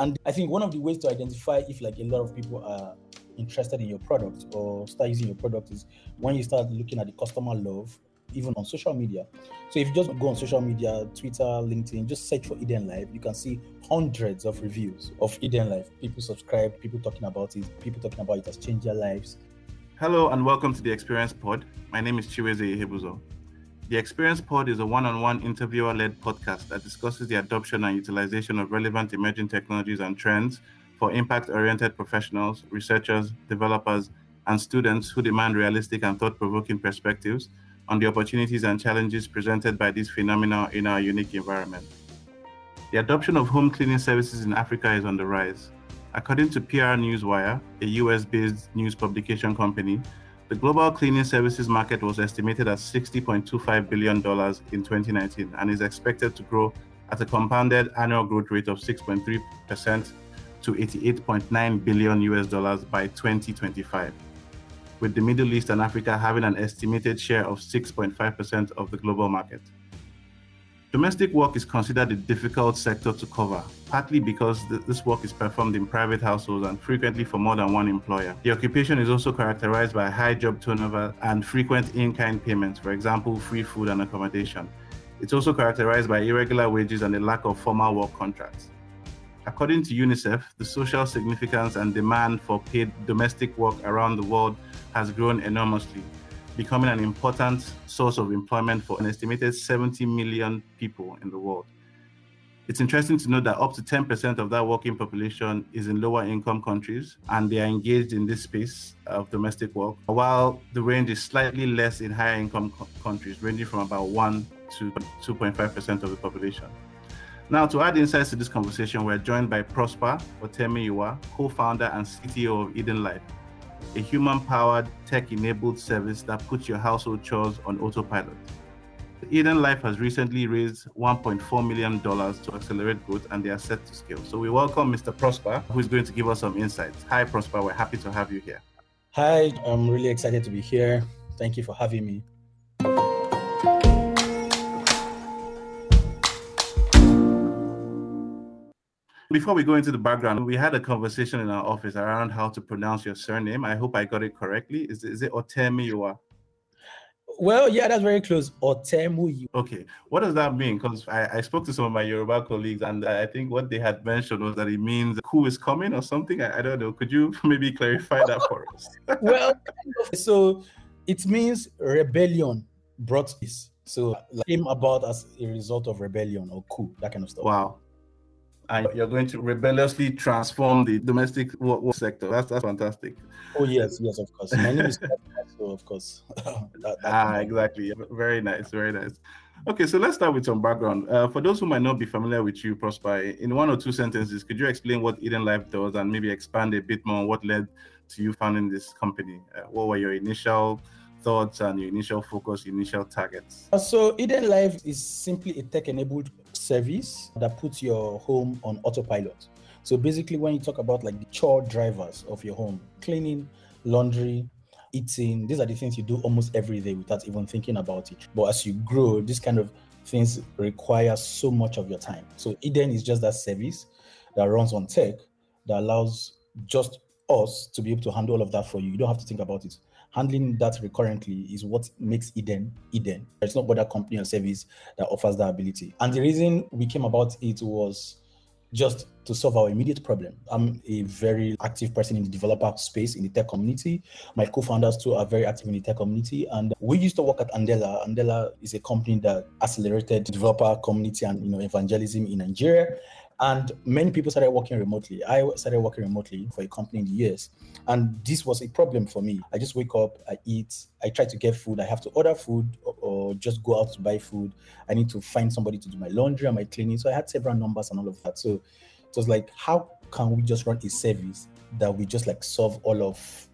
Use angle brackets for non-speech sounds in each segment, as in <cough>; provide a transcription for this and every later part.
And I think one of the ways to identify if like a lot of people are interested in your product or start using your product is when you start looking at the customer love, even on social media. So if you just go on social media, Twitter, LinkedIn, just search for Eden Life, you can see hundreds of reviews of Eden Life. People subscribe, people talking about it, people talking about it has changed their lives. Hello and welcome to the Experience Pod. My name is Chiweze Ihebuzo. The Experience Pod is a one on one interviewer led podcast that discusses the adoption and utilization of relevant emerging technologies and trends for impact oriented professionals, researchers, developers, and students who demand realistic and thought provoking perspectives on the opportunities and challenges presented by these phenomena in our unique environment. The adoption of home cleaning services in Africa is on the rise. According to PR Newswire, a US based news publication company, the global cleaning services market was estimated at $60.25 billion in 2019 and is expected to grow at a compounded annual growth rate of 6.3% to 88.9 billion US dollars by 2025, with the Middle East and Africa having an estimated share of 6.5% of the global market. Domestic work is considered a difficult sector to cover, partly because th- this work is performed in private households and frequently for more than one employer. The occupation is also characterized by high job turnover and frequent in kind payments, for example, free food and accommodation. It's also characterized by irregular wages and a lack of formal work contracts. According to UNICEF, the social significance and demand for paid domestic work around the world has grown enormously, becoming an important source of employment for an estimated 70 million people in the world. It's interesting to note that up to 10% of that working population is in lower income countries and they are engaged in this space of domestic work, while the range is slightly less in higher income co- countries, ranging from about 1 to 2.5% of the population. Now, to add insights to this conversation, we're joined by Prosper Otemuyiwa, co-founder and CTO of Eden Life, a human-powered, tech-enabled service that puts your household chores on autopilot. Eden Life has recently raised $1.4 million to accelerate growth and they are set to scale. So we welcome Mr. Prosper, who is going to give us some insights. Hi, Prosper. We're happy to have you here. Hi, I'm really excited to be here. Thank you for having me. Before we go into the background, we had a conversation in our office around how to pronounce your surname. I hope I got it correctly. Is, is it Otemuyiwa? Well, yeah, that's very close. Otemu. Okay, what does that mean? Because I, I spoke to some of my Yoruba colleagues, and I think what they had mentioned was that it means who is coming or something. I, I don't know. Could you <laughs> maybe clarify that for us? <laughs> well, so it means rebellion brought this. So like, came about as a result of rebellion or coup, that kind of stuff. Wow. And you're going to rebelliously transform the domestic work, work sector. That's that's fantastic. Oh yes, yes, of course. My name is <laughs> so of course. <laughs> that, ah, exactly. Very nice, very nice. Okay, so let's start with some background. Uh, for those who might not be familiar with you, Prosper, in one or two sentences, could you explain what Eden Life does and maybe expand a bit more on what led to you founding this company? Uh, what were your initial thoughts and your initial focus, initial targets? So, Eden Life is simply a tech enabled service that puts your home on autopilot. So, basically, when you talk about like the chore drivers of your home, cleaning, laundry, eating, these are the things you do almost every day without even thinking about it. But as you grow, this kind of things require so much of your time. So, Eden is just that service that runs on tech that allows just us to be able to handle all of that for you. You don't have to think about it handling that recurrently is what makes Eden Eden. There's no other company or service that offers that ability. And the reason we came about it was just to solve our immediate problem. I'm a very active person in the developer space in the tech community. My co-founders too are very active in the tech community, and we used to work at Andela. Andela is a company that accelerated developer community and you know evangelism in Nigeria. And many people started working remotely. I started working remotely for a company in the US. And this was a problem for me. I just wake up, I eat, I try to get food. I have to order food or, or just go out to buy food. I need to find somebody to do my laundry and my cleaning. So I had several numbers and all of that. So it was like, how can we just run a service that we just like solve all of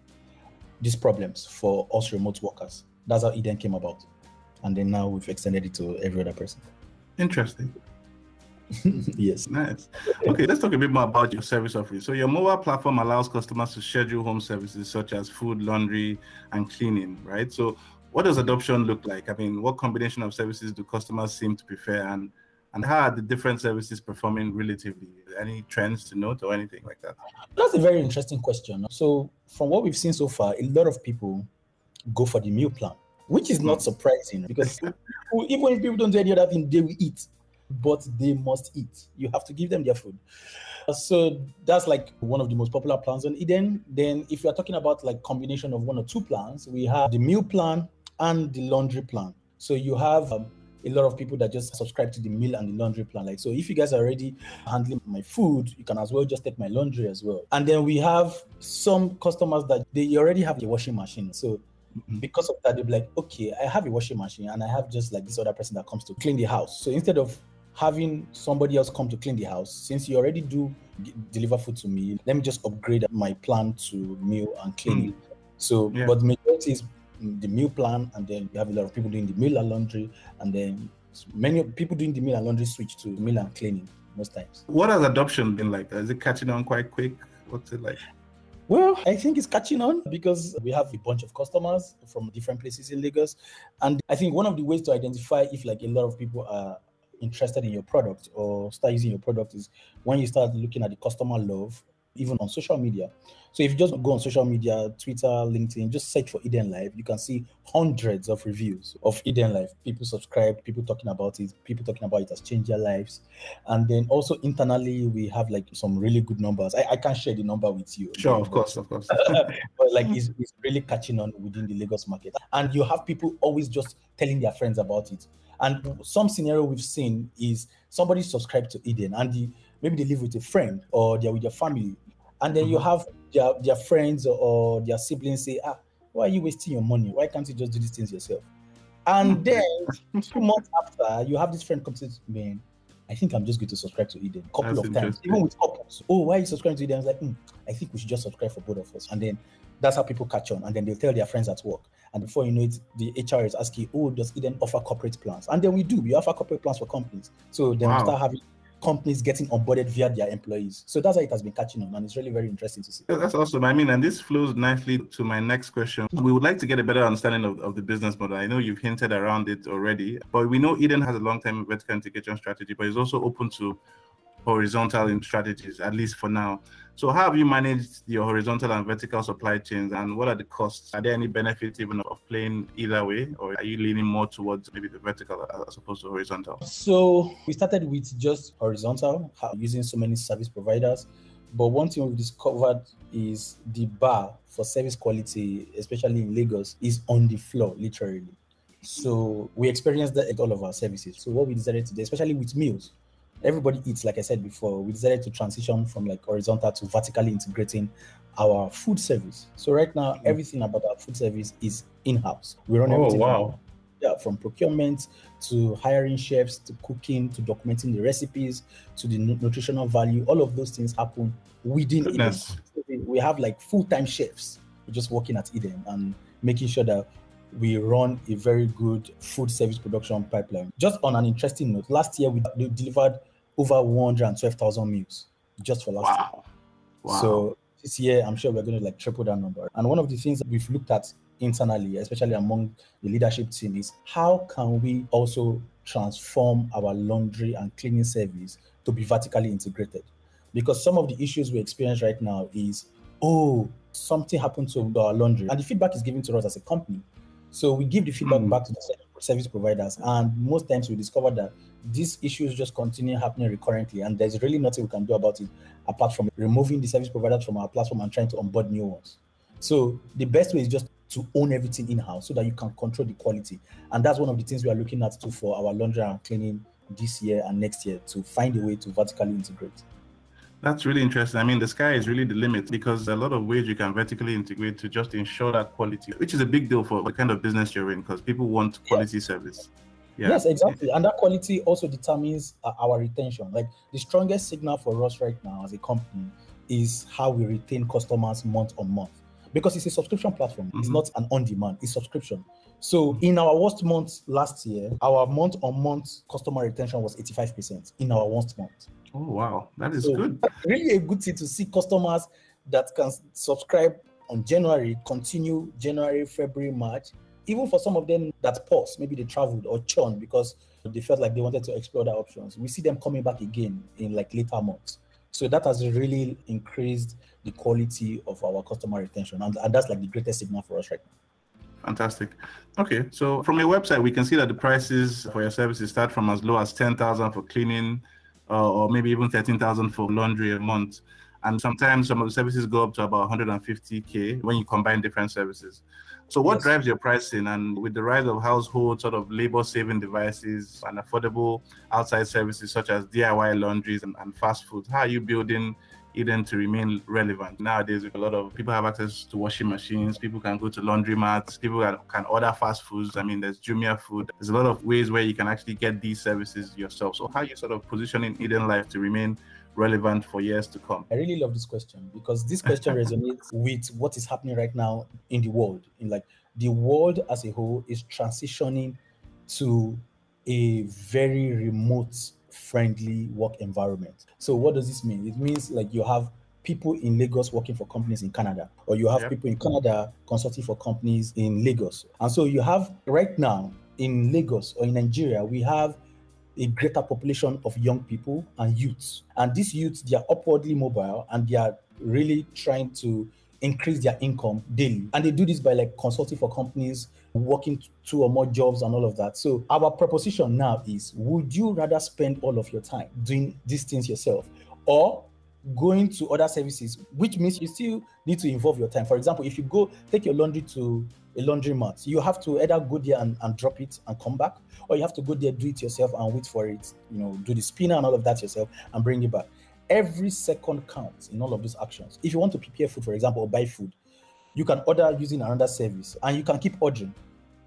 these problems for us remote workers? That's how Eden came about. And then now we've extended it to every other person. Interesting. <laughs> yes. Nice. Okay, let's talk a bit more about your service offering. So, your mobile platform allows customers to schedule home services such as food, laundry, and cleaning, right? So, what does adoption look like? I mean, what combination of services do customers seem to prefer, and And how are the different services performing relatively? Any trends to note or anything like that? That's a very interesting question. So, from what we've seen so far, a lot of people go for the meal plan, which is not hmm. surprising because <laughs> even if people don't do any other thing, they will eat, but they must eat. You have to give them their food. So that's like one of the most popular plans on Eden. Then, if you are talking about like combination of one or two plans, we have the meal plan and the laundry plan. So you have um, a lot of people that just subscribe to the meal and the laundry plan. Like, so if you guys are already handling my food, you can as well just take my laundry as well. And then we have some customers that they already have a washing machine. So mm-hmm. because of that, they'll be like, okay, I have a washing machine and I have just like this other person that comes to clean the house. So instead of having somebody else come to clean the house, since you already do deliver food to me, let me just upgrade my plan to meal and cleaning. Mm. So, yeah. but the majority is the meal plan, and then you have a lot of people doing the meal and laundry, and then many people doing the meal and laundry switch to meal and cleaning most times. What has adoption been like? Is it catching on quite quick? What's it like? Well, I think it's catching on because we have a bunch of customers from different places in Lagos. And I think one of the ways to identify if like a lot of people are interested in your product or start using your product is when you start looking at the customer love, even on social media. So if you just go on social media, Twitter, LinkedIn, just search for Eden Life, you can see hundreds of reviews of Eden Life. People subscribe, people talking about it, people talking about it has changed their lives. And then also internally, we have like some really good numbers. I, I can't share the number with you. Sure, of course, of course. <laughs> but like it's, it's really catching on within the Lagos market. And you have people always just telling their friends about it. And some scenario we've seen is somebody subscribed to Eden and the, maybe they live with a friend or they're with their family and then mm-hmm. you have their, their friends or their siblings say, ah, why are you wasting your money? Why can't you just do these things yourself? And then two months after, you have this friend come to me, I think I'm just going to subscribe to Eden a couple that's of times, even with couples. Oh, why are you subscribing to Eden? I was like, mm, I think we should just subscribe for both of us. And then that's how people catch on. And then they'll tell their friends at work. And before you know it, the HR is asking, oh, does Eden offer corporate plans? And then we do. We offer corporate plans for companies. So then wow. we start having companies getting onboarded via their employees. So that's how it has been catching on, and it's really very interesting to see. Yeah, that's awesome. I mean, and this flows nicely to my next question. We would like to get a better understanding of, of the business model. I know you've hinted around it already, but we know Eden has a long-term vertical integration strategy, but it's also open to horizontal in strategies, at least for now. So how have you managed your horizontal and vertical supply chains and what are the costs? Are there any benefits even of playing either way or are you leaning more towards maybe the vertical as opposed to horizontal? So we started with just horizontal using so many service providers. But one thing we've discovered is the bar for service quality, especially in Lagos, is on the floor, literally. So we experienced that at all of our services. So what we decided to do, especially with meals, everybody eats, like I said before, we decided to transition from like horizontal to vertically integrating our food service. So right now, mm-hmm. everything about our food service is in-house. We run oh, everything. wow. From, yeah, from procurement to hiring chefs to cooking to documenting the recipes to the nutritional value. All of those things happen within Goodness. Eden. We have like full-time chefs just working at Eden and making sure that we run a very good food service production pipeline. Just on an interesting note, last year we delivered over 112,000 meals just for last wow. year. Wow. So this year, I'm sure we're going to like triple that number. And one of the things that we've looked at internally, especially among the leadership team, is how can we also transform our laundry and cleaning service to be vertically integrated? Because some of the issues we experience right now is, oh, something happened to our laundry. And the feedback is given to us as a company. So we give the feedback mm. back to the service providers, and most times we discover that these issues just continue happening recurrently, and there's really nothing we can do about it apart from removing the service providers from our platform and trying to onboard new ones. So the best way is just to own everything in house so that you can control the quality, and that's one of the things we are looking at too for our laundry and cleaning this year and next year to find a way to vertically integrate. That's really interesting. I mean, the sky is really the limit because a lot of ways you can vertically integrate to just ensure that quality, which is a big deal for the kind of business you're in because people want quality service. Yeah. Yes, exactly. And that quality also determines uh, our retention. Like the strongest signal for us right now as a company is how we retain customers month on month because it's a subscription platform. Mm-hmm. It's not an on demand, it's subscription. So in our worst month last year, our month on month customer retention was 85% in our worst month. Oh wow, that is so good. Really a good thing to see customers that can subscribe on January, continue January, February, March, even for some of them that pause, maybe they traveled or churned because they felt like they wanted to explore other options. We see them coming back again in like later months. So that has really increased the quality of our customer retention. And, and that's like the greatest signal for us right now. Fantastic. Okay, so from your website, we can see that the prices for your services start from as low as 10,000 for cleaning uh, or maybe even 13,000 for laundry a month. And sometimes some of the services go up to about 150K when you combine different services. So, what yes. drives your pricing? And with the rise of household sort of labor saving devices and affordable outside services such as DIY laundries and, and fast food, how are you building Eden to remain relevant. Nowadays, a lot of people have access to washing machines, people can go to laundromats, people can order fast foods. I mean, there's Jumia food. There's a lot of ways where you can actually get these services yourself. So, how are you sort of positioning Eden Life to remain relevant for years to come? I really love this question because this question <laughs> resonates with what is happening right now in the world. In like the world as a whole is transitioning to a very remote friendly work environment. So what does this mean? It means like you have people in Lagos working for companies in Canada, or you have people in Canada consulting for companies in Lagos. And so you have right now in Lagos or in Nigeria, we have a greater population of young people and youths. And these youths, they are upwardly mobile and they are really trying to increase their income daily. And they do this by like consulting for companies, working two or more jobs and all of that. So our proposition now is would you rather spend all of your time doing these things yourself or going to other services, which means you still need to involve your time. For example, if you go take your laundry to a laundromat, you have to either go there and, and drop it and come back, or you have to go there, do it yourself and wait for it, you know, do the spinner and all of that yourself and bring it back. Every second counts in all of these actions. If you want to prepare food, for example, or buy food, you can order using another service and you can keep ordering.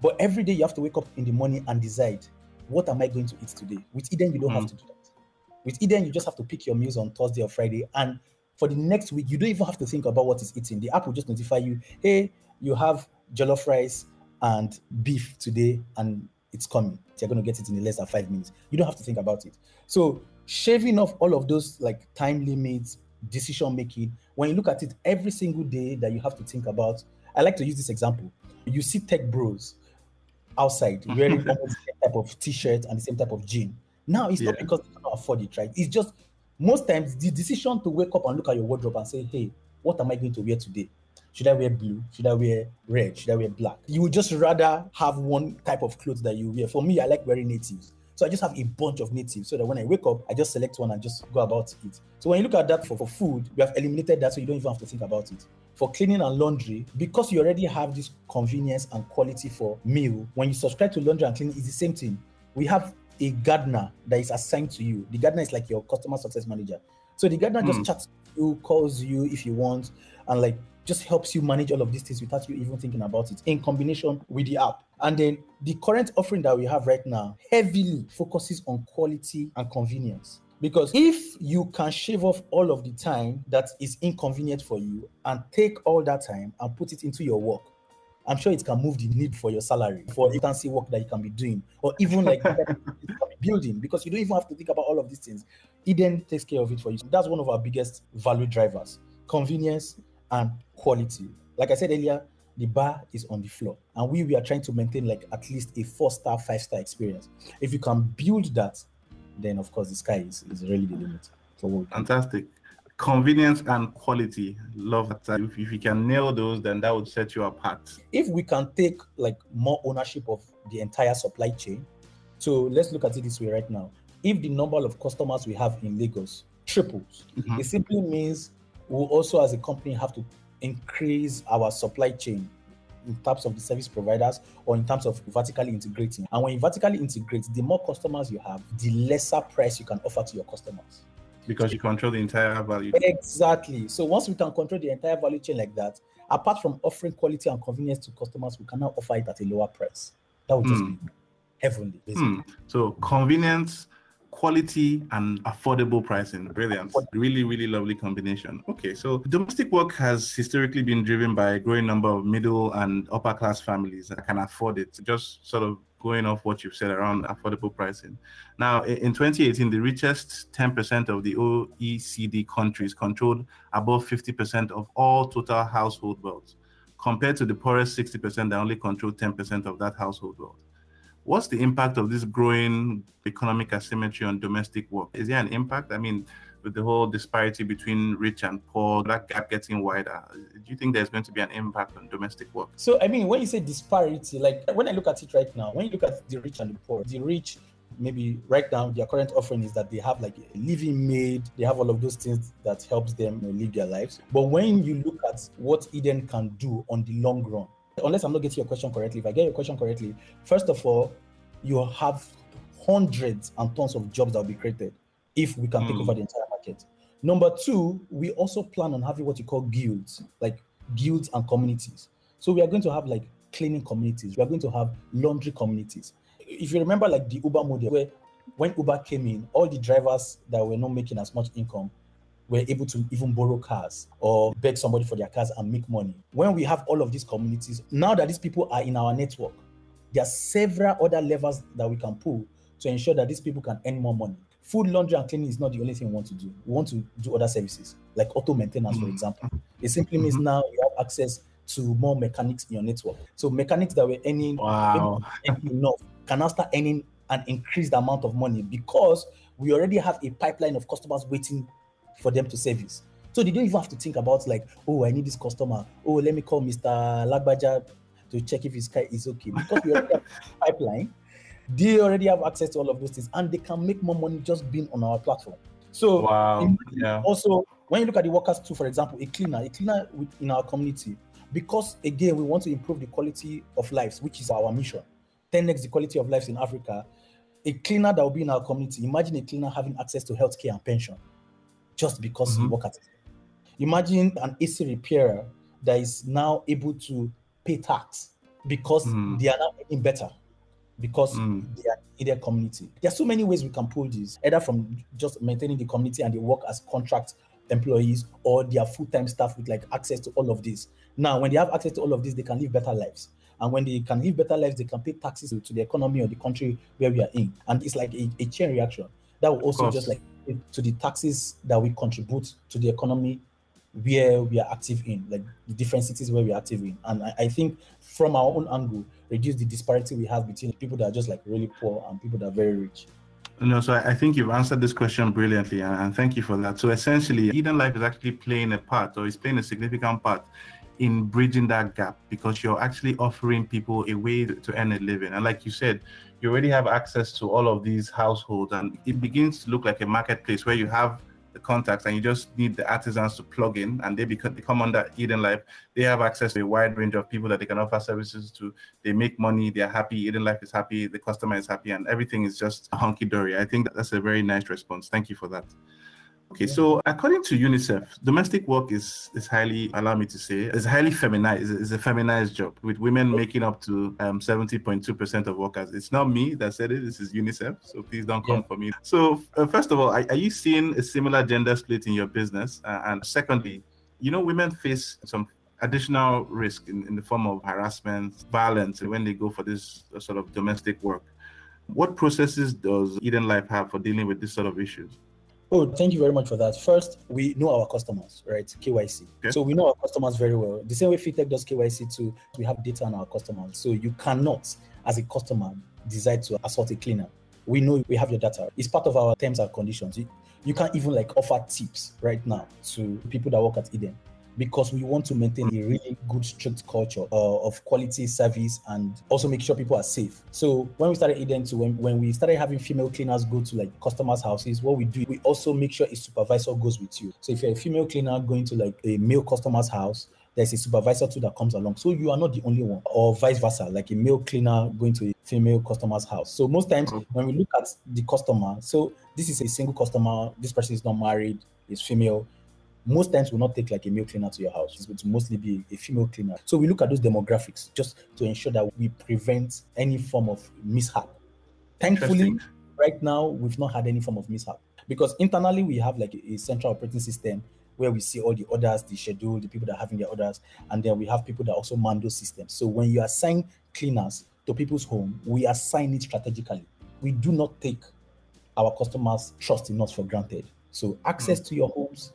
But every day you have to wake up in the morning and decide, what am I going to eat today? With Eden, you don't mm. have to do that. With Eden, you just have to pick your meals on Thursday or Friday. And for the next week, you don't even have to think about what is eating. The app will just notify you, hey, you have jollof rice and beef today, and it's coming. You're going to get it in less than five minutes. You don't have to think about it. So shaving off all of those like time limits, decision making, when you look at it every single day that you have to think about, I like to use this example. You see tech bros outside <laughs> wearing almost the same type of t-shirt and the same type of jean. Now it's yeah. not because they cannot afford it, right? It's just most times the decision to wake up and look at your wardrobe and say, hey, what am I going to wear today? Should I wear blue? Should I wear red? Should I wear black? You would just rather have one type of clothes that you wear. For me, I like wearing natives. So I just have a bunch of natives so that when I wake up, I just select one and just go about it. So when you look at that for, for food, we have eliminated that so you don't even have to think about it for cleaning and laundry, because you already have this convenience and quality for meal, when you subscribe to laundry and cleaning, it's the same thing. We have a gardener that is assigned to you. The gardener is like your customer success manager. So the gardener mm. just hmm. chats you, calls you if you want, and like just helps you manage all of these things without you even thinking about it in combination with the app. And then the current offering that we have right now heavily focuses on quality and convenience. Because if you can shave off all of the time that is inconvenient for you and take all that time and put it into your work, I'm sure it can move the need for your salary for you can see work that you can be doing, or even like <laughs> building, because you don't even have to think about all of these things. Eden takes care of it for you. That's one of our biggest value drivers convenience and quality. Like I said earlier, the bar is on the floor, and we, we are trying to maintain like at least a four star, five star experience. If you can build that, then of course the sky is, is really the limit. So fantastic. Convenience and quality. Love that. If, if you can nail those, then that would set you apart. If we can take like more ownership of the entire supply chain, so let's look at it this way right now. If the number of customers we have in Lagos triples, mm-hmm. it simply means we we'll also as a company have to increase our supply chain in terms of the service providers or in terms of vertically integrating. And when you vertically integrate, the more customers you have, the lesser price you can offer to your customers. Because you control the entire value. Exactly. So once we can control the entire value chain like that, apart from offering quality and convenience to customers, we can now offer it at a lower price. That would just mm. be heavenly, basically. Mm. So convenience, quality and affordable pricing. Brilliant. Really, really lovely combination. Okay, so domestic work has historically been driven by a growing number of middle and upper class families that can afford it. Just sort of going off what you've said around affordable pricing. Now, in 2018, the richest 10% of the OECD countries controlled above 50% of all total household wealth compared to the poorest 60% that only control 10% of that household wealth. What's the impact of this growing economic asymmetry on domestic work? Is there an impact? I mean, with the whole disparity between rich and poor, that gap getting wider, do you think there's going to be an impact on domestic work? So, I mean, when you say disparity, like when I look at it right now, when you look at the rich and the poor, the rich maybe right now their current offering is that they have like a living maid they have all of those things that helps them live their lives but when you look at what eden can do on the long run unless i'm not getting your question correctly if i get your question correctly first of all you have hundreds and tons of jobs that will be created if we can mm. take over the entire market. Number two we also plan on having what you call guilds like guilds and communities. So we are going to have like cleaning communities. We are going to have laundry communities. If you remember like the Uber model where when Uber came in, all the drivers that were not making as much income were able to even borrow cars or beg somebody for their cars and make money. When we have all of these communities, now that these people are in our network, there are several other levers that we can pull to ensure that these people can earn more money. Food, laundry, and cleaning is not the only thing we want to do. We want to do other services like auto maintenance, mm-hmm. for example. It simply means mm-hmm. now you have access to more mechanics in your network. So mechanics that were earning wow. enough can now start earning an increased amount of money because we already have a pipeline of customers waiting for them to service. So they don't even have to think about like, oh, I need this customer. Oh, let me call Mr. Lagbaja to check if his car is okay. Because we already have a pipeline, they already have access to all of those things and they can make more money just being on our platform. So wow. yeah. also when you look at the workers too, for example, a cleaner, a cleaner in our community, because again, we want to improve the quality of lives, which is our mission. 10x the quality of lives in Africa, a cleaner that will be in our community, imagine a cleaner having access to healthcare and pension just because mm-hmm. he works at it. Imagine an AC repairer that is now able to pay tax because mm. they are now getting better because mm. they are in their community. There are so many ways we can pull this, either from just maintaining the community and they work as contract employees or their full-time staff with like access to all of this. Now, when they have access to all of this, they can live better lives. And when they can live better lives, they can pay taxes to the economy or the country where we are in. And it's like a, a chain reaction that will also just like to the taxes that we contribute to the economy where we are active in, like the different cities where we are active in. And I, I, think from our own angle, reduce the disparity we have between people that are just like really poor and people that are very rich. No, so I think you've answered this question brilliantly, and thank you for that. So essentially, Eden Life is actually playing a part, or is playing a significant part in bridging that gap because you're actually offering people a way to earn a living. And like you said, you already have access to all of these households, and it begins to look like a marketplace where you have the contacts and you just need the artisans to plug in and they become, they come under Eden Life. They have access to a wide range of people that they can offer services to. They make money, they're happy, Eden Life is happy, the customer is happy, and everything is just hunky dory. I think that's a very nice response. Thank you for that. Okay, so according to UNICEF, domestic work is is highly, allow me to say, is highly feminized. It's a feminized job with women making up to um, 70.2% of workers. It's not me that said it. This is UNICEF. So please don't come yeah. for me. So uh, first of all, are, are, you seeing a similar gender split in your business? Uh, and secondly, you know, women face some additional risk in, in the form of harassment, violence when they go for this uh, sort of domestic work. What processes does Eden Life have for dealing with this sort of issues? Oh, thank you very much for that. First, we know our customers, right? KYC. Okay. So we know our customers very well. The same way fintech does KYC too, we have data on our customers. So you cannot, as a customer, decide to assault a cleaner. We know we have your data. It's part of our terms and conditions. You, you can't even like offer tips right now to people that work at Eden because we want to maintain a really good, strict culture uh, of quality service and also make sure people are safe. So when we started Eden to when, when we started having female cleaners go to like customers' houses, what we do, we also make sure a supervisor goes with you. So if you're a female cleaner going to like a male customer's house, there's a supervisor too that comes along. So you are not the only one, or vice versa, like a male cleaner going to a female customer's house. So most times when we look at the customer, so this is a single customer, this person is not married, is female most times will not take like a male cleaner to your house. It will mostly be a female cleaner. So we look at those demographics just to ensure that we prevent any form of mishap. Thankfully, right now we've not had any form of mishap because internally we have like a, a central operating system where we see all the orders, the schedule, the people that are having their orders, and then we have people that also man those systems. So when you assign cleaners to people's home, we assign it strategically. We do not take our customers' trust in us for granted. So access mm. to your homes,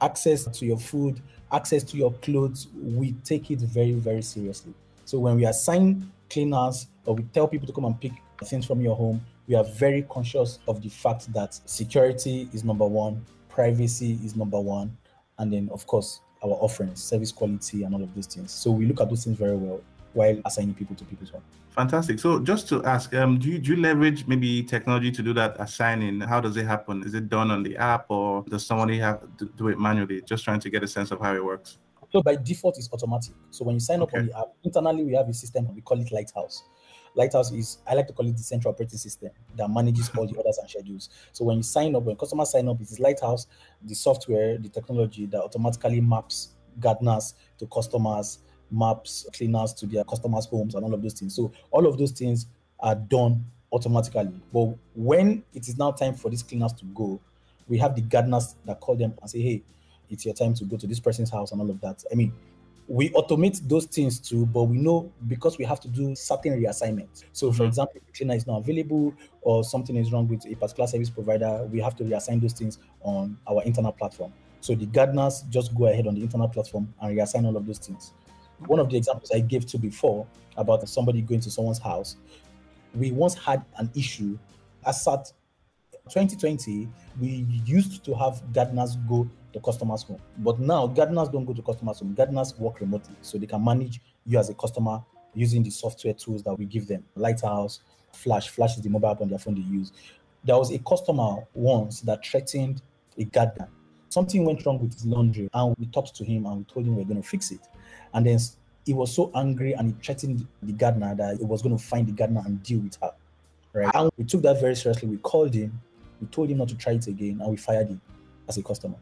access to your food, access to your clothes, we take it very, very seriously. So when we assign cleaners or we tell people to come and pick things from your home, we are very conscious of the fact that security is number one, privacy is number one, and then of course our offerings, service quality, and all of those things. So we look at those things very well while assigning people to people's home. Fantastic. So just to ask, um, do you do you leverage maybe technology to do that assigning? How does it happen? Is it done on the app or does somebody have to do it manually? Just trying to get a sense of how it works. So by default, it's automatic. So when you sign up on the app, internally we have a system we call it Lighthouse. Lighthouse is I like to call it the central operating system that manages all the orders and schedules. So when you sign up, when customers sign up, it is Lighthouse, the software, the technology that automatically maps gardeners to customers, maps cleaners to their customers' homes, and all of those things. So all of those things are done automatically. But when it is now time for these cleaners to go, we have the gardeners that call them and say, "Hey, it's your time to go to this person's house," and all of that. I mean, we automate those things too, but we know because we have to do certain reassignments. So, for mm-hmm. example, if the cleaner is not available or something is wrong with a particular service provider, we have to reassign those things on our internal platform. So the gardeners just go ahead on the internal platform and reassign all of those things. One of the examples I gave to before about somebody going to someone's house, we once had an issue. As at 2020, we used to have gardeners go the customer's home. But now gardeners don't go to customers' home. Gardeners work remotely, so they can manage you as a customer using the software tools that we give them. Lighthouse, Flash. Flash is the mobile app on their phone they use. There was a customer once that threatened a gardener. Something went wrong with his laundry, and we talked to him and we told him we are going to fix it. And then he was so angry and he threatened the gardener that he was going to find the gardener and deal with her. Right. And we took that very seriously. We called him, we told him not to try it again, and we fired him as a customer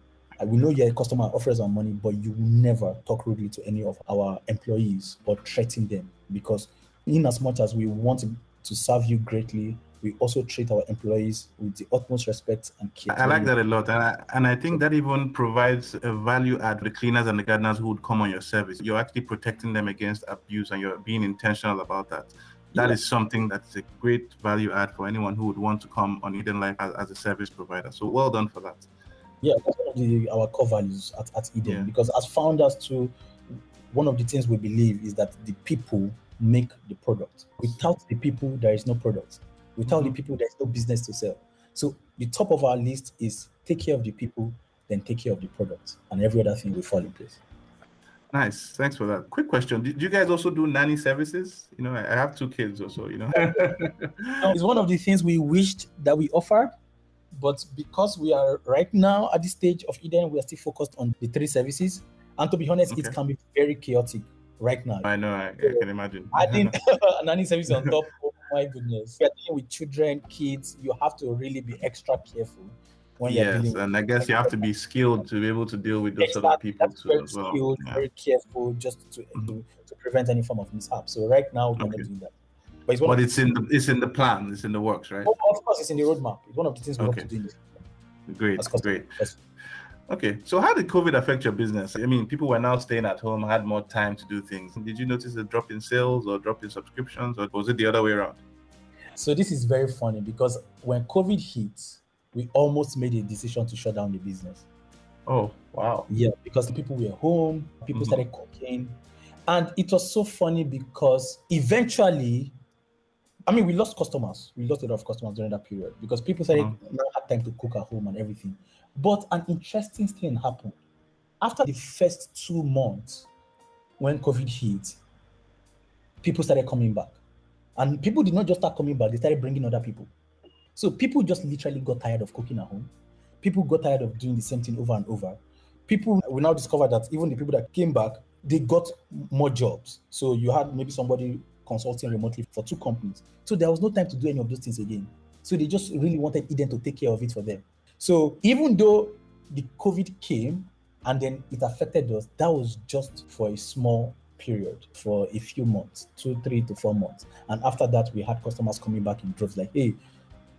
we know you're a customer offers our money, but you will never talk rudely to any of our employees or threaten them because, in as much as we want to serve you greatly, we also treat our employees with the utmost respect and care. I like that a lot. And I, and I think that even provides a value add to the cleaners and the gardeners who would come on your service. You're actually protecting them against abuse and you're being intentional about that. That yeah. is something that's a great value add for anyone who would want to come on Eden Life as, as a service provider. So well done for that. Yeah, that's one of the, our core values at, at Eden. Yeah. Because as founders, too, one of the things we believe is that the people make the product. Without the people, there is no product. Without mm-hmm. the people, there's no business to sell. So the top of our list is take care of the people, then take care of the product, and every other thing will fall in place. Nice. Thanks for that. Quick question. Do you guys also do nanny services? You know, I have two kids also, you know. <laughs> it's one of the things we wished that we offered, but because we are right now at this stage of Eden, we are still focused on the three services. And to be honest, okay. it can be very chaotic right now. I know, I, I can imagine. Adding <laughs> <laughs> a nanny service on top, my goodness. You're dealing with children, kids, you have to really be extra careful. When yes, and I guess you have to be skilled to be able to deal with those exactly. other people That's too very as well. Skilled, yeah. Very careful, just to, mm-hmm. to, to prevent any form of mishap. So right now, we're okay. not doing that. But, it's, but it's in the it's in the plan. It's in the works, right? Oh, of course, it's in the roadmap. It's one of the things we okay. want to do. Great, great. Okay, so how did COVID affect your business? I mean, people were now staying at home, had more time to do things. Did you notice a drop in sales or drop in subscriptions, or was it the other way around? So this is very funny because when COVID hit, we almost made a decision to shut down the business. Oh, wow. Yeah, because people were home, people mm-hmm. started cooking, and it was so funny because eventually, I mean, we lost customers. We lost a lot of customers during that period because people started uh-huh. now had time to cook at home and everything. But an interesting thing happened. After the first two months, when COVID hit, people started coming back. And people did not just start coming back, they started bringing other people. So people just literally got tired of cooking at home. People got tired of doing the same thing over and over. People will now discover that even the people that came back they got more jobs. So you had maybe somebody consulting remotely for two companies. So there was no time to do any of those things again. So they just really wanted Eden to take care of it for them. So even though the COVID came and then it affected us, that was just for a small period, for a few months, two, three to four months. And after that, we had customers coming back in droves like, hey,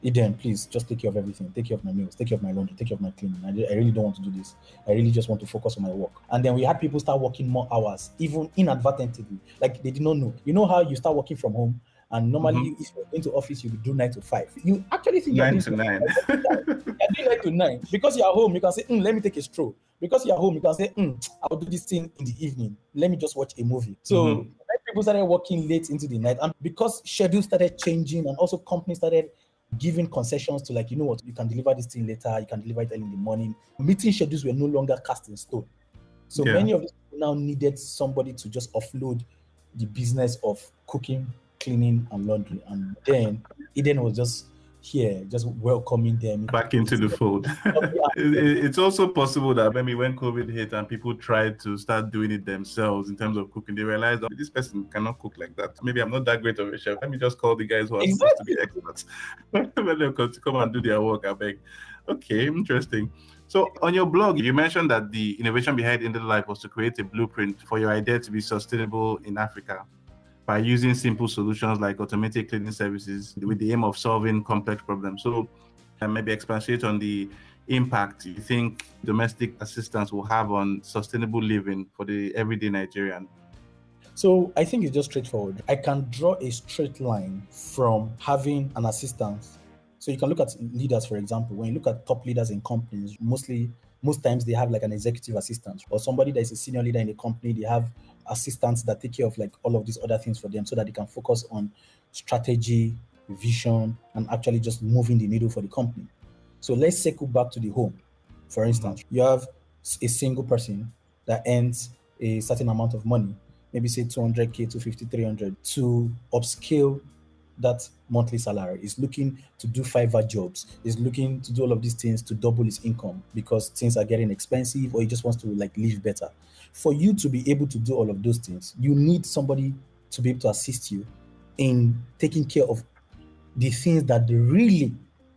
Eden, please just take care of everything. Take care of my meals, take care of my laundry, take care of my cleaning. I, I really don't want to do this. I really just want to focus on my work. And then we had people start working more hours, even inadvertently. Like they did not know. You know how you start working from home And normally, mm-hmm. if you're going to office, you do nine to five. You actually think nine to nine. you're doing nine to nine because you're home. You can say, mm, "Let me take a stroll." Because you're home, you can say, mm, "I'll do this thing in the evening. Let me just watch a movie." So mm-hmm. people started working late into the night, and because schedules started changing, and also companies started giving concessions to like, you know what, you can deliver this thing later, you can deliver it early in the morning. Meeting schedules were no longer cast in stone. So yeah. many of these people now needed somebody to just offload the business of cooking, cleaning, and laundry. And then Eden was just here, just welcoming them back into the fold. <laughs> <laughs> it's also possible that maybe when COVID hit and people tried to start doing it themselves in terms of cooking, they realized that this person cannot cook like that. Maybe I'm not that great of a chef. Let me just call the guys who are supposed to be experts. <laughs> Let them come to come and do their work. I beg. Okay, interesting. So on your blog, you mentioned that the innovation behind Eden Life was to create a blueprint for your idea to be sustainable in Africa by using simple solutions like automated cleaning services with the aim of solving complex problems. So uh, maybe expatiate on the impact you think domestic assistance will have on sustainable living for the everyday Nigerian. So I think it's just straightforward. I can draw a straight line from having an assistance so you can look at leaders, for example. When you look at top leaders in companies, mostly most times they have like an executive assistant or somebody that is a senior leader in the company. They have assistants that take care of like all of these other things for them so that they can focus on strategy, vision, and actually just moving the needle for the company. So let's circle back to the home. For instance, mm-hmm. you have a single person that earns a certain amount of money, maybe say 200k to 50, 300 to upscale that monthly salary, is looking to do Fiverr jobs, is looking to do all of these things to double his income because things are getting expensive or he just wants to like live better. For you to be able to do all of those things, you need somebody to be able to assist you in taking care of the things that really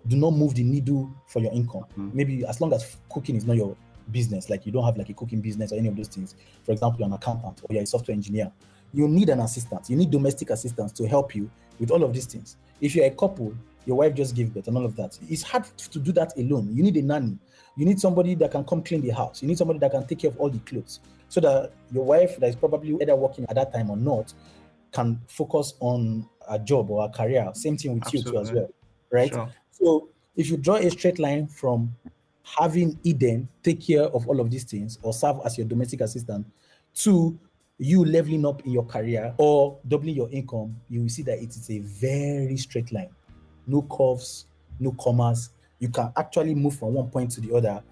do not move the needle for your income. Mm. Maybe as long as cooking is not your business, like you don't have like a cooking business or any of those things. For example, you're an accountant or you're a software engineer, you need an assistant. You need domestic assistance to help you with all of these things. If you're a couple, your wife just gave birth and all of that. It's hard to do that alone. You need a nanny. You need somebody that can come clean the house. You need somebody that can take care of all the clothes so that your wife that is probably either working at that time or not can focus on a job or a career. Same thing with Absolutely. you too as well, right? Sure. So if you draw a straight line from having Eden take care of all of these things or serve as your domestic assistant to you leveling up in your career or doubling your income, you will see that it is a very straight line. No curves, no commas. You can actually move from one point to the other.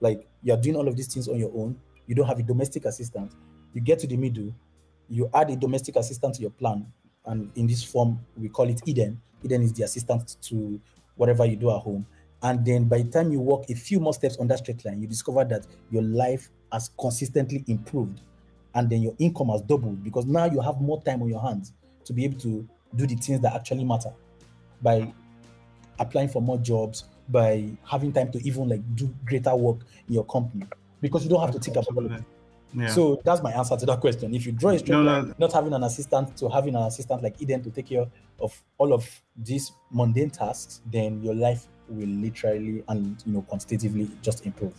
Like you're doing all of these things on your own. You don't have a domestic assistant. You get to the middle, you add a domestic assistant to your plan. And in this form, we call it Eden. Eden is the assistant to whatever you do at home. And then by the time you walk a few more steps on that straight line, you discover that your life has consistently improved and then your income has doubled because now you have more time on your hands to be able to do the things that actually matter by applying for more jobs by having time to even like do greater work in your company because you don't have to think about it. Yeah. So that's my answer to that question. If you draw a straight no, line, no. not having an assistant to having an assistant like Eden to take care of all of these mundane tasks, then your life will literally and you know quantitatively just improve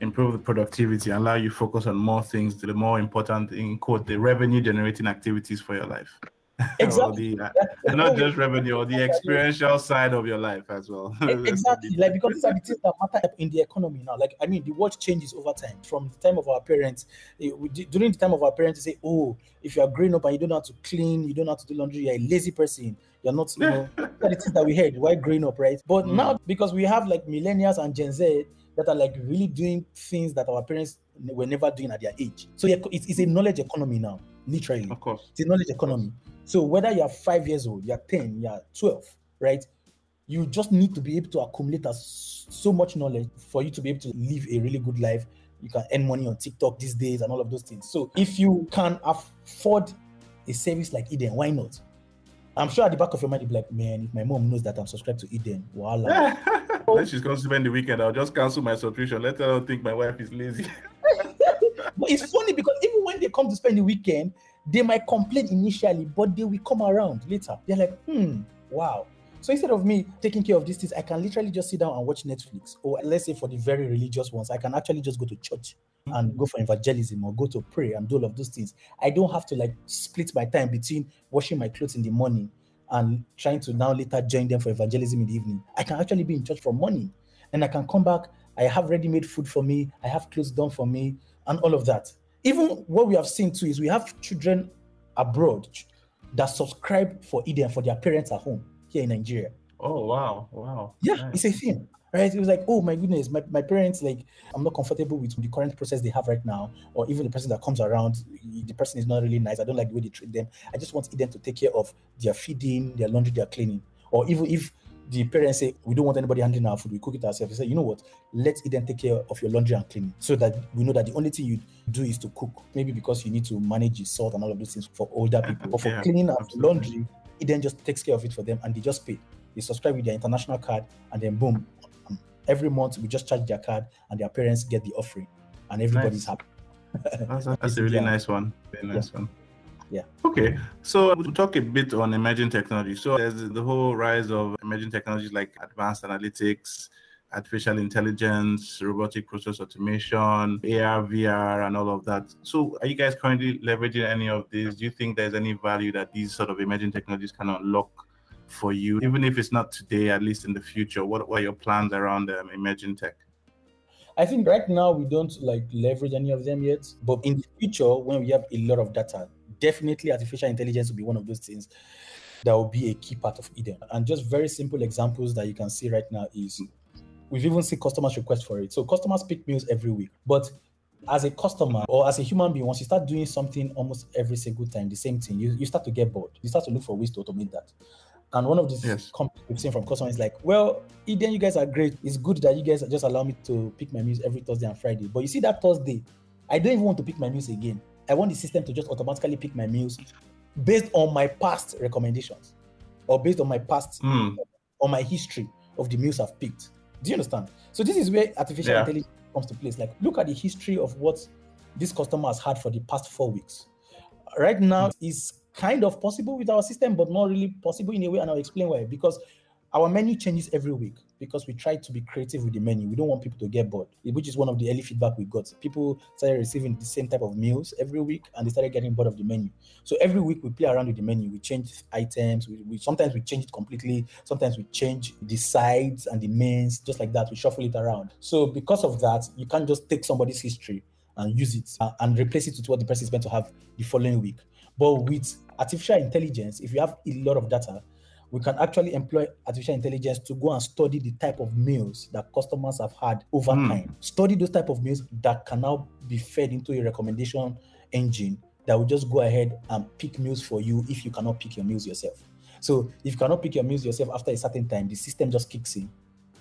improve the productivity, and allow you focus on more things, to the more important in quote the revenue generating activities for your life. <laughs> Exactly. the, uh, not just revenue or the experiential side of your life as well. <laughs> exactly. like because these are the things that matter in the economy now. Like I mean, the world changes over time. From the time of our parents, eh, during the time of our parents, they say, "Oh, if you are growing up and you don't know how to clean, you don't know how to do laundry, you're a lazy person. You're not, you know." <laughs> the things that we heard while growing up, right? But mm. now because we have like millennials and Gen Z, that are like really doing things that our parents were never doing at their age. So it's, it's a knowledge economy now, literally. Of course. It's a knowledge economy. So whether you're five years old, you're 10, you're 12, right? You just need to be able to accumulate so much knowledge for you to be able to live a really good life. You can earn money on TikTok these days and all of those things. So if you can afford a service like Eden, why not? I'm sure at the back of your mind, you'll be like, man, if my mom knows that I'm subscribed to Eden, voila. <laughs> When she's going to spend the weekend, I'll just cancel my subscription. Let her think my wife is lazy. <laughs> but it's funny because even when they come to spend the weekend, they might complain initially, but they will come around later. They're like, hmm, wow. So instead of me taking care of these things, I can literally just sit down and watch Netflix. Or let's say for the very religious ones, I can actually just go to church and go for evangelism or go to pray and do all of those things. I don't have to like split my time between washing my clothes in the morning and trying to now later join them for evangelism in the evening. I can actually be in church for money and I can come back. I have ready made food for me, I have clothes done for me, and all of that. Even what we have seen too is we have children abroad that subscribe for Eden for their parents at home here in Nigeria. Oh, wow. Wow. Yeah, nice. it's a thing right? It was like, oh my goodness, my, my parents, like, I'm not comfortable with the current process they have right now, or even the person that comes around, the person is not really nice. I don't like the way they treat them. I just want them to take care of their feeding, their laundry, their cleaning. Or even if the parents say, we don't want anybody handling our food, we cook it ourselves. They say, you know what, let Eden take care of your laundry and cleaning so that we know that the only thing you do is to cook. Maybe because you need to manage the salt and all of those things for older people. But for yeah, cleaning and laundry, Eden just takes care of it for them and they just pay. They subscribe with their international card and then boom, every month we just charge their card and their parents get the offering and everybody's nice. happy that's, that's <laughs> a really yeah. nice one very nice yeah. one yeah okay so we'll talk a bit on emerging technology so there's the whole rise of emerging technologies like advanced analytics artificial intelligence, robotic process automation, AR, VR, and all of that. So, are you guys currently leveraging any of these? Do you think there's any value that these sort of emerging technologies can unlock for you, even if it's not today, at least in the future? What, what are your plans around um, emerging tech? I think right now we don't like leverage any of them yet, but in the future, when we have a lot of data, definitely artificial intelligence will be one of those things that will be a key part of Eden. And just very simple examples that you can see right now is we've even seen customers request for it. So customers pick meals every week, but as a customer or as a human being, once you start doing something almost every single time, the same thing, you, you start to get bored. You start to look for ways to automate that. And one of the yes. comments we've seen from customers is like, well, Eden, you guys are great. It's good that you guys just allow me to pick my meals every Thursday and Friday. But you see that Thursday, I don't even want to pick my meals again. I want the system to just automatically pick my meals based on my past recommendations or based on my past mm. or my history of the meals I've picked. Do you understand? So this is where artificial yeah. intelligence comes to place. Like, look at the history of what this customer has had for the past four weeks. Right now, mm. is kind of possible with our system, but not really possible in a way. And I'll explain why. Because our menu changes every week because we try to be creative with the menu. We don't want people to get bored, which is one of the early feedback we got. People started receiving the same type of meals every week and they started getting bored of the menu. So every week we play around with the menu. We change items. We, we sometimes we change it completely. Sometimes we change the sides and the mains, just like that. We shuffle it around. So because of that, you can't just take somebody's history and use it uh, and replace it with what the person is meant to have the following week. But with artificial intelligence, if you have a lot of data, we can actually employ artificial intelligence to go and study the type of meals that customers have had over mm. time. Study those type of meals that can now be fed into a recommendation engine that will just go ahead and pick meals for you if you cannot pick your meals yourself. So if you cannot pick your meals yourself after a certain time, the system just kicks in,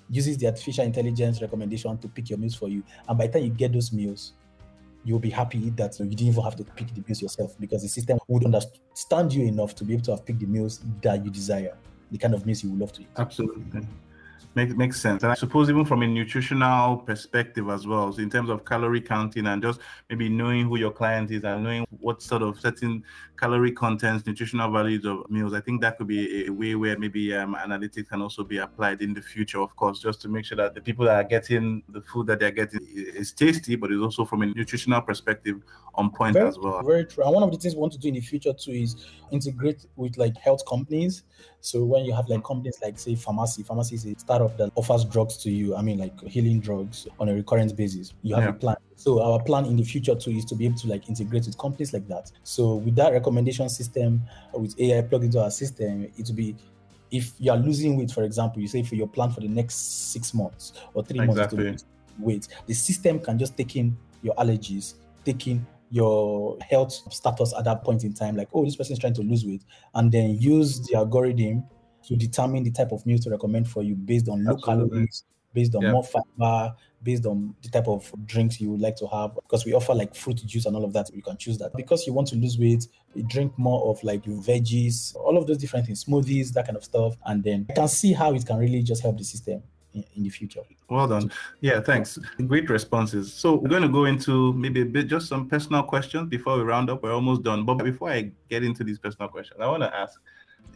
uses the artificial intelligence recommendation to pick your meals for you. And by the time you get those meals, you'll be happy that you didn't even have to pick the meals yourself because the system would understand you enough to be able to have picked the meals that you desire, the kind of meals you would love to eat. Absolutely. Makes makes sense. And I suppose even from a nutritional perspective as well. So in terms of calorie counting and just maybe knowing who your client is and knowing what sort of certain calorie contents, nutritional values of meals, I think that could be a, way where maybe um, analytics can also be applied in the future, of course, just to make sure that the people that are getting the food that they're getting is tasty, but it's also from a nutritional perspective on point very, as well. Very true. And one of the things we want to do in the future too is integrate with like health companies. So when you have like companies like say Famasi, Famasi is a startup that offers drugs to you. I mean like healing drugs on a recurrent basis. You have yeah. a plan. So our plan in the future too is to be able to like integrate with companies like that. So with that recommendation system uh, with AI plugged into our system, it will be if you are losing weight, for example, you say for your plan for the next six months or three exactly. months to lose weight, the system can just take in your allergies, take in your health status at that point in time, like, oh, this person is trying to lose weight, and then use the algorithm to determine the type of meal to recommend for you based on low calories, based on yeah. more fiber, based on the type of drinks you would like to have. Because we offer like fruit juice and all of that, you can choose that. Because you want to lose weight, you drink more of like your veggies, all of those different things, smoothies, that kind of stuff. And then I can see how it can really just help the system in, the future. Well done. Yeah, thanks. Great responses. So we're going to go into maybe a bit just some personal questions before we round up. We're almost done. But before I get into these personal questions, I want to ask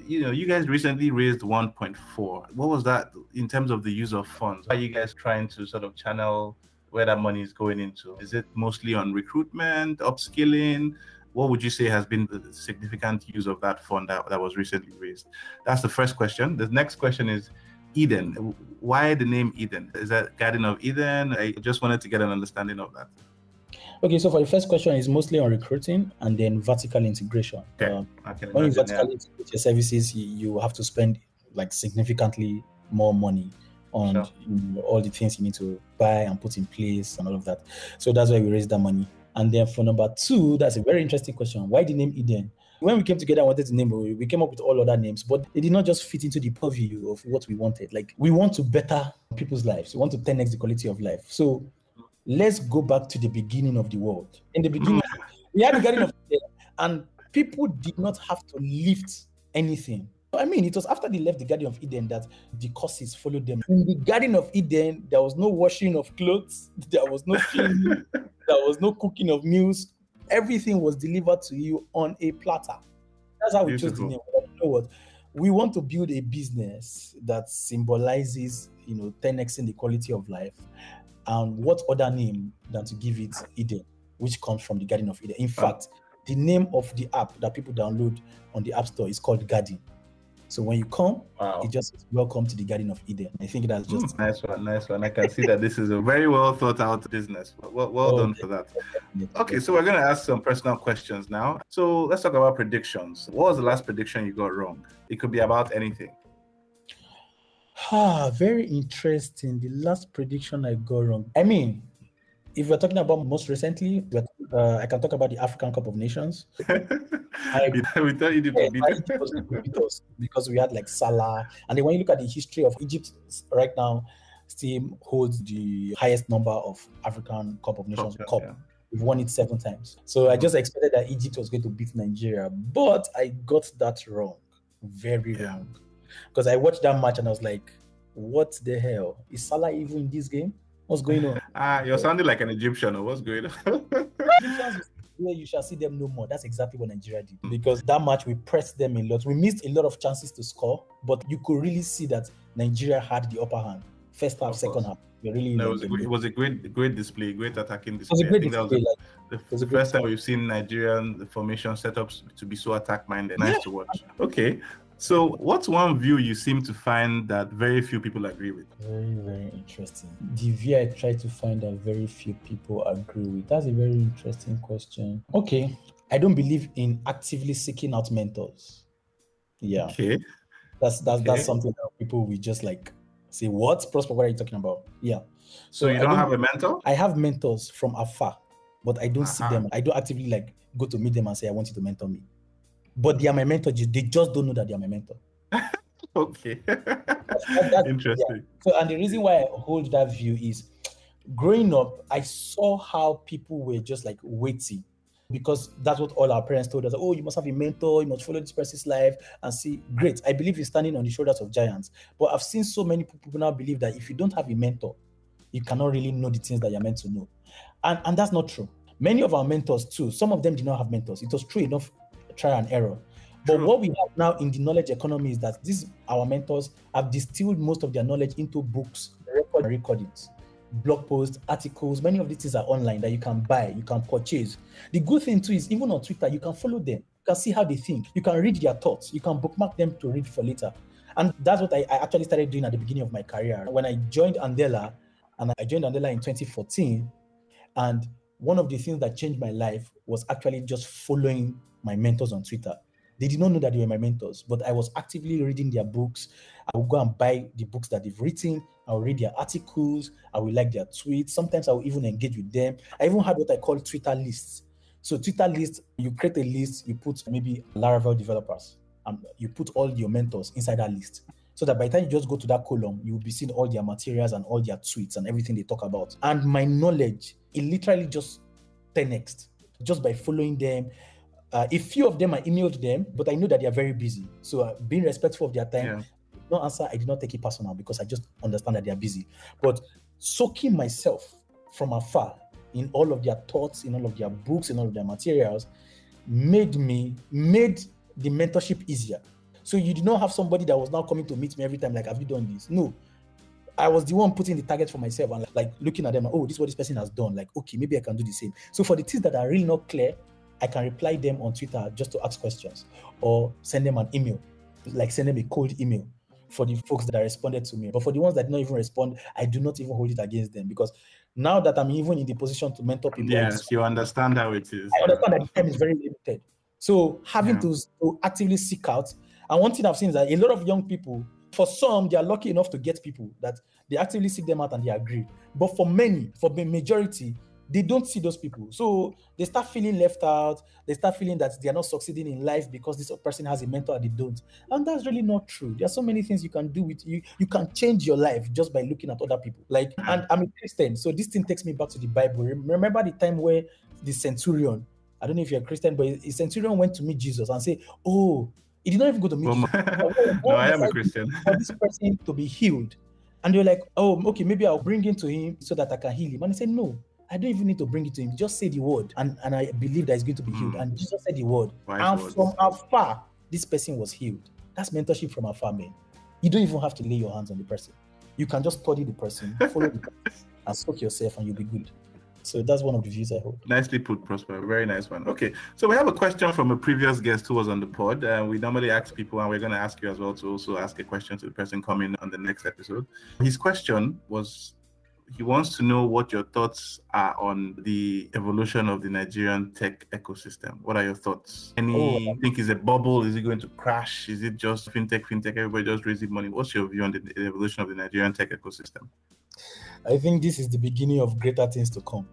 you know, you guys recently raised 1.4. What was that in terms of the use of funds? Are you guys trying to sort of channel where that money is going into? Is it mostly on recruitment, upskilling? what would you say has been the significant use of that fund that, that was recently raised? That's the first question. The next question is Eden. Why the name Eden? Is that Garden of Eden? I just wanted to get an understanding of that. Okay, so for the first question, is mostly on recruiting and then vertical integration. Okay, um, when you vertically yeah. integrate your services, you, you, have to spend like significantly more money on sure. you know, all the things you need to buy and put in place and all of that. So that's why we raised that money. And then for number two, that's a very interesting question. Why the name Eden? When we came together, I wanted to name we came up with all other names, but they did not just fit into the purview of what we wanted. Like we want to better people's lives. We want to 10x the quality of life. So let's go back to the beginning of the world. In the beginning, we had the Garden of Eden, and people did not have to lift anything. I mean, it was after they left the Garden of Eden that the curses followed them. In the Garden of Eden, there was no washing of clothes, <laughs> there was no cleaning, there was no cooking of meals. Everything was delivered to you on a platter. That's how we chose the name. But you know what? We want to build a business that symbolizes, you know, 10xing the quality of life. And what other name than to give it Eden, which comes from the Garden of Eden? In fact, the name of the app that people download on the App Store is called Garden. So when you come, wow. it just welcome to the Garden of Eden. I think that's just mm, nice one, nice one. I can see that this is a very well thought out business. Well, well oh, done for that. Okay, so we're gonna ask some personal questions now. So let's talk about predictions. What was the last prediction you got wrong? It could be about anything. Ah, very interesting. The last prediction I got wrong. I mean, if we're talking about most recently, uh, I can talk about the African Cup of Nations. I, <laughs> we thought Egypt was because we had like Salah, and then when you look at the history of Egypt right now, still holds the highest number of African Cup of Nations okay, cup. Yeah. We've won it seven times. So I just expected that Egypt was going to beat Nigeria, but I got that wrong, very yeah. wrong, because I watched that match and I was like, "What the hell is Salah even in this game?" What's going on? Ah, you're sounding like an Egyptian. Or what's going on? where you shall see them no more. That's exactly what Nigeria did. Because that match, we pressed them a lot. We missed a lot of chances to score, but you could really see that Nigeria had the upper hand. First half, second half. We Really no, it, was a, it was a great, great display, great attacking display. It was a great display. Like, the, the first time we've seen Nigerian formation setups to be so attack minded. Nice yeah. to watch. Okay, so, what's one view you seem to find that very few people agree with? Very, very interesting. The view I try to find that very few people agree with. That's a very interesting question. Okay, I don't believe in actively seeking out mentors. Yeah. Okay. That's that's okay. that's something that people will just like say, "What, Prosper? What are you talking about?" Yeah. So, so you don't, don't, have a mentor? I have mentors from afar, but I don't uh-huh. see them. I don't actively like go to meet them and say, "I want you to mentor me." But they are my mentor. They just don't know that they are my mentor. <laughs> okay. That, Interesting. Yeah. So, and the reason why I hold that view is growing up, I saw how people were just like waiting because that's what all our parents told us. Oh, you must have a mentor, you must follow this person's life and see. Great. I believe you're standing on the shoulders of giants. But I've seen so many people now believe that if you don't have a mentor, you cannot really know the things that you're meant to know. And, and that's not true. Many of our mentors, too, some of them did not have mentors. It was true enough try and error. But True. what we have now in the knowledge economy is that these our mentors have distilled most of their knowledge into books, record recordings, blog posts, articles. Many of these things are online that you can buy, you can purchase. The good thing too is even on Twitter, you can follow them, you can see how they think, you can read their thoughts, you can bookmark them to read for later. And that's what I, I actually started doing at the beginning of my career. When I joined Andela, and I joined Andela in 2014, and one of the things that changed my life was actually just following my mentors on Twitter. They did not know that they were my mentors, but I was actively reading their books. I would go and buy the books that they've written. I would read their articles. I would like their tweets. Sometimes I would even engage with them. I even had what I call Twitter lists. So Twitter list, you create a list, you put maybe Laravel developers, and you put all your mentors inside that list. So that by the time you just go to that column, you will be seeing all their materials and all their tweets and everything they talk about. And my knowledge, it literally just 10x just by following them, uh, a few of them I emailed them, but I know that they are very busy. So uh, being respectful of their time, yeah. no answer. I did not take it personal because I just understand that they are busy. But soaking myself from afar in all of their thoughts, in all of their books, in all of their materials, made me made the mentorship easier. So you did not have somebody that was now coming to meet me every time, like, have you done this? No. I was the one putting the target for myself and like, like looking at them, oh, this is what this person has done. Like, okay, maybe I can do the same. So for the things that are really not clear, I can reply them on Twitter just to ask questions or send them an email, like send them a cold email for the folks that responded to me. But for the ones that did not even respond, I do not even hold it against them because now that I'm even in the position to mentor people, yes, you understand how it is. I understand that the time is very limited. So having yeah. to, to actively seek out, and one thing I've seen is that a lot of young people, for some, they are lucky enough to get people that they actively seek them out and they agree. But for many, for the majority, they don't see those people. So they start feeling left out. They start feeling that they are not succeeding in life because this person has a mentor and they don't. And that's really not true. There are so many things you can do with you. You can change your life just by looking at other people. Like, and I'm a Christian, so this thing takes me back to the Bible. Remember the time where the centurion, I don't know if you're a Christian, but a centurion went to meet Jesus and say, "Oh, he did not even go to meet oh Jesus. <laughs> no, I am a Christian. For this person to be healed." And they're like, "Oh, okay, maybe I'll bring him to him so that I can heal him." And he said, "No." I don't even need to bring it to him. Just say the word, and, and I believe that he's going to be healed. Mm. And Jesus said the word. Wise and words. from afar, this person was healed. That's mentorship from afar, man. You don't even have to lay your hands on the person. You can just study the person, follow the person, <laughs> and soak yourself, and you'll be good. So that's one of the views I hold. Nicely put, Prosper. Very nice one. Okay, so we have a question from a previous guest who was on the pod. Uh, we normally ask people, and we're going to ask you as well to also ask a question to the person coming on the next episode. His question was he wants to know what your thoughts are on the evolution of the Nigerian tech ecosystem. What are your thoughts? Any oh, think is a bubble? Is it going to crash? Is it just fintech, fintech, everybody just raising money? What's your view on the, the evolution of the Nigerian tech ecosystem? I think this is the beginning of greater things to come.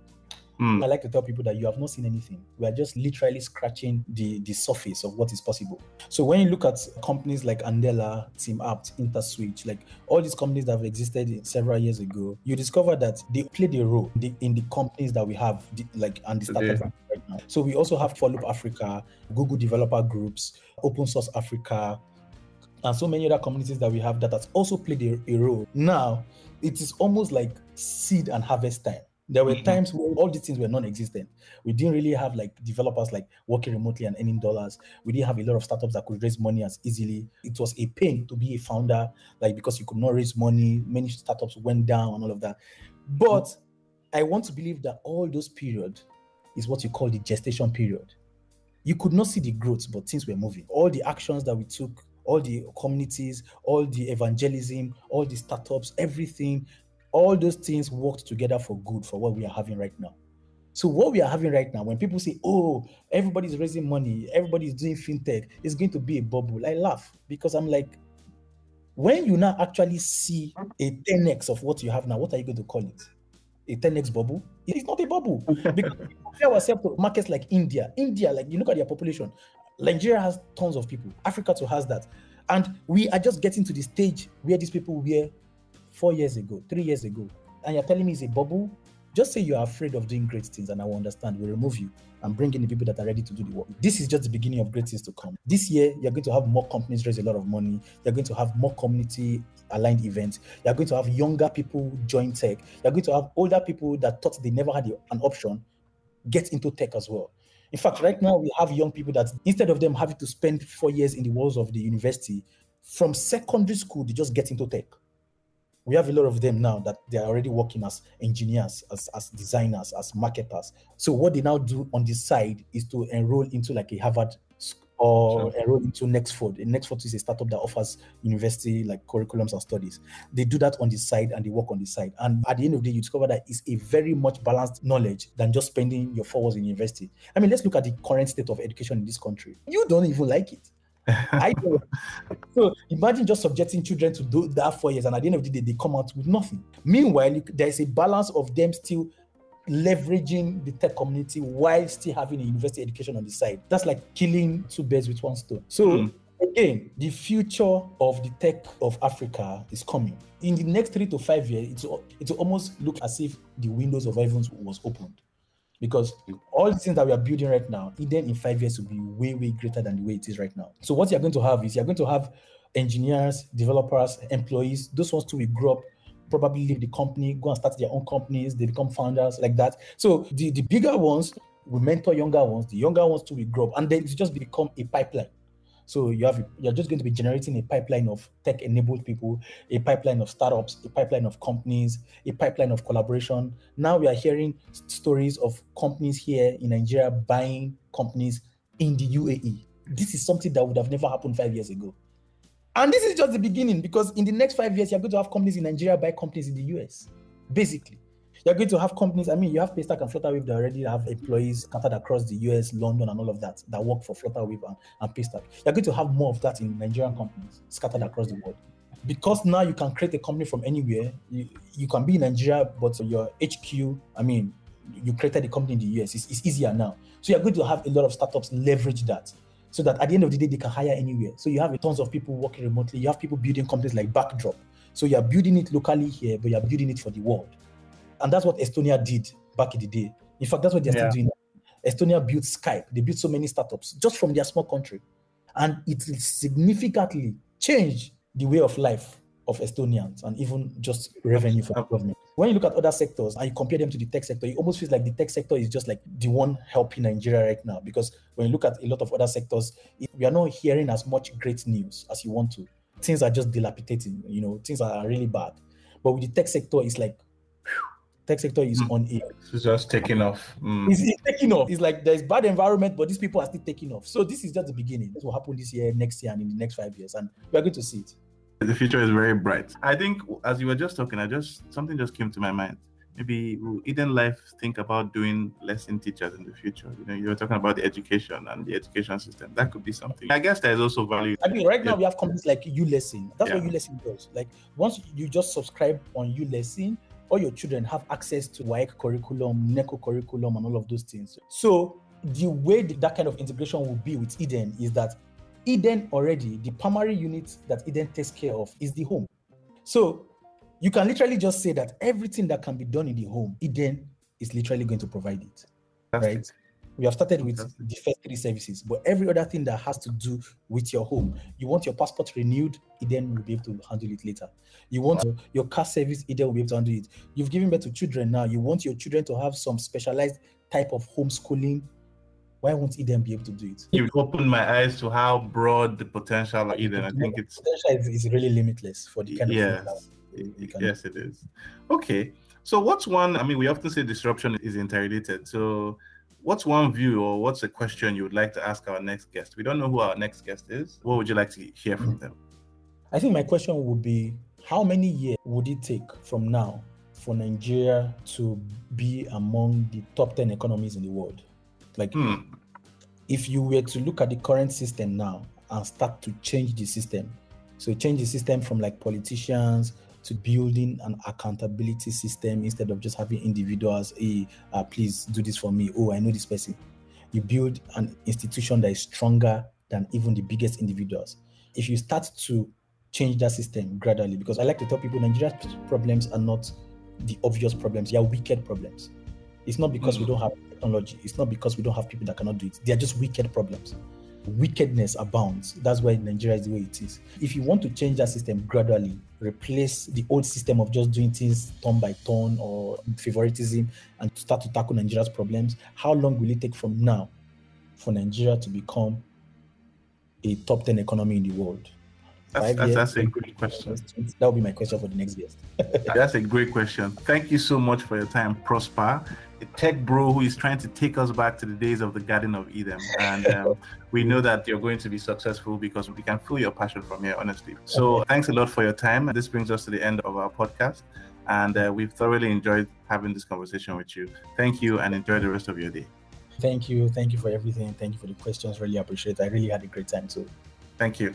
Mm. I like to tell people that you have not seen anything. We are just literally scratching the, the surface of what is possible. So when you look at companies like Andela, TeamApt, InterSwitch, like all these companies that have existed several years ago, you discover that they played a role in the, in the companies that we have, the, like and the startups right now. So we also have Forloop Africa, Google Developer Groups, Open Source Africa, and so many other communities that we have that has also played a, a role. Now, it is almost like seed and harvest time there were mm-hmm. times where all these things were non-existent. We didn't really have like developers like working remotely and earning dollars. We didn't have a lot of startups that could raise money as easily. It was a pain to be a founder, like because you could not raise money. Many startups went down and all of that. But mm-hmm. I want to believe that all those period is what you call the gestation period. You could not see the growth, but things were moving. All the actions that we took all the communities, all the evangelism, all the startups, everything all those things worked together for good for what we are having right now. So what we are having right now, when people say, "Oh, everybody's raising money, everybody's doing fintech," it's going to be a bubble. I laugh because I'm like, when you now actually see a 10x of what you have now, what are you going to call it? A 10x bubble? It is not a bubble <laughs> because we compare ourselves to markets like India. India, like you look at their population, Nigeria has tons of people. Africa too has that, and we are just getting to the stage where these people were four years ago, three years ago, and you're telling me it's a bubble, just say you're afraid of doing great things and I will understand. We'll remove you and bring in the people that are ready to do the work. This is just the beginning of great things to come. This year, you're going to have more companies raise a lot of money. You're going to have more community aligned events. You're going to have younger people join tech. You're going to have older people that thought they never had an option get into tech as well. In fact, right now we have young people that instead of them having to spend four years in the walls of the university, from secondary school, they just get into tech we have a lot of them now that they are already working as engineers, as, as designers, as marketers. So what they now do on this side is to enroll into like a Harvard or sure. enroll into Nexford. Nexford is a startup that offers university like curriculums and studies. They do that on the side and they work on the side. And at the end of the day, you discover that it's a very much balanced knowledge than just spending your four years in university. I mean, let's look at the current state of education in this country. You don't even like it. <laughs> I do. So imagine just subjecting children to do that for years, and at the end of the day, they come out with nothing. Meanwhile, there's a balance of them still leveraging the tech community while still having a university education on the side. That's like killing two birds with one stone. So mm. again, the future of the tech of Africa is coming. In the next three to five years, it will, it will almost look as if the windows of heavens was opened because mm. all the things that we are building right now, even in five years, will be way, way greater than the way it is right now. So what you're going to have is you're going to have engineers, developers, employees. Those ones too will grow up, probably leave the company, go and start their own companies. They become founders like that. So the, the bigger ones will mentor younger ones. The younger ones too will grow up, and then it just become a pipeline. So you have you're just going to be generating a pipeline of tech-enabled people, a pipeline of startups, a pipeline of companies, a pipeline of collaboration. Now we are hearing stories of companies here in Nigeria buying companies in the UAE. This is something that would have never happened five years ago. And this is just the beginning because in the next five years, you're going to have companies in Nigeria buy companies in the US. Basically, you're going to have companies. I mean, you have Paystack and Flutterwave that already have employees scattered across the US, London, and all of that that work for Flutterwave and, and Paystack. You're going to have more of that in Nigerian companies scattered across the world. Because now you can create a company from anywhere. You, you can be in Nigeria, but your HQ, I mean, you created a company in the US. It's, it's easier now. So you're going to have a lot of startups leverage that so that at the end of the day they can hire anywhere. So you have tons of people working remotely. You have people building companies like Backdrop. So you're building it locally here, but you're building it for the world. And that's what Estonia did back in the day. In fact, that's what they're yeah. still doing. Estonia built Skype. They built so many startups just from their small country. And it significantly changed the way of life of Estonians and even just revenue for the government. When you look at other sectors and you compare them to the tech sector, it almost feels like the tech sector is just like the one helping Nigeria right now. Because when you look at a lot of other sectors, we are not hearing as much great news as you want to. Things are just dilapidating, you know, things are really bad. But with the tech sector, it's like, whew, tech sector is mm. on it. It's just taking off. Mm. It's, it's, taking off. It's like there's bad environment, but these people are still taking off. So this is just the beginning. This will happen this year, next year, and in the next five years, and we are going to see it. The future is very bright. I think as you were just talking, I just something just came to my mind. Maybe will Eden Life think about doing lesson teachers in the future? You know, you were talking about the education and the education system. That could be something. I guess there is also value. I mean, right now we have companies like ULesson. That's yeah. what ULesson does. Like once you just subscribe on ULesson, all your children have access to WAEC curriculum, NECO curriculum, and all of those things. So the way that kind of integration will be with Eden is that Eden already, the primary unit that Eden takes care of is the home. So you can literally just say that everything that can be done in the home, Eden is literally going to provide it. Right? We have started with the first three services, but every other thing that has to do with your home, you want your passport renewed, Eden will be able to handle it later. You want wow. your car service, Eden will be able to handle it. You've given birth to children now, you want your children to have some specialized type of homeschooling why won't Eden be able to do it? You've opened my eyes to how broad the potential of Eden. I think it's potential is, is really limitless for the kind yes. of yes, it is. Okay, so what's one? I mean, we often say disruption is interrelated. So, what's one view or what's a question you would like to ask our next guest? We don't know who our next guest is. What would you like to hear from them? I think my question would be: How many years would it take from now for Nigeria to be among the top ten economies in the world? Like, hmm. if you were to look at the current system now and start to change the system, so change the system from like politicians to building an accountability system instead of just having individuals, hey, uh, please do this for me. Oh, I know this person. You build an institution that is stronger than even the biggest individuals. If you start to change that system gradually, because I like to tell people Nigeria's problems are not the obvious problems, they are wicked problems. It's not because mm-hmm. we hmm. don't have technology. It's not because we don't have people that cannot do it. They are just wicked problems. Wickedness abounds. That's why Nigeria is the way it is. If you want to change that system gradually, replace the old system of just doing things turn by turn or favoritism and start to tackle Nigeria's problems, how long will it take from now for Nigeria to become a top 10 economy in the world? That's, that's, that's, a great question. That will be my question for the next guest. that's a great question. Thank you so much for your time, Prosper tech bro who is trying to take us back to the days of the Garden of Eden. And um, <laughs> we know that you're going to be successful because we can feel your passion from here, honestly. So thanks a lot for your time. This brings us to the end of our podcast. And uh, we've thoroughly enjoyed having this conversation with you. Thank you and enjoy the rest of your day. Thank you. Thank you for everything. Thank you for the questions. Really appreciate it. I really had a great time too. Thank you.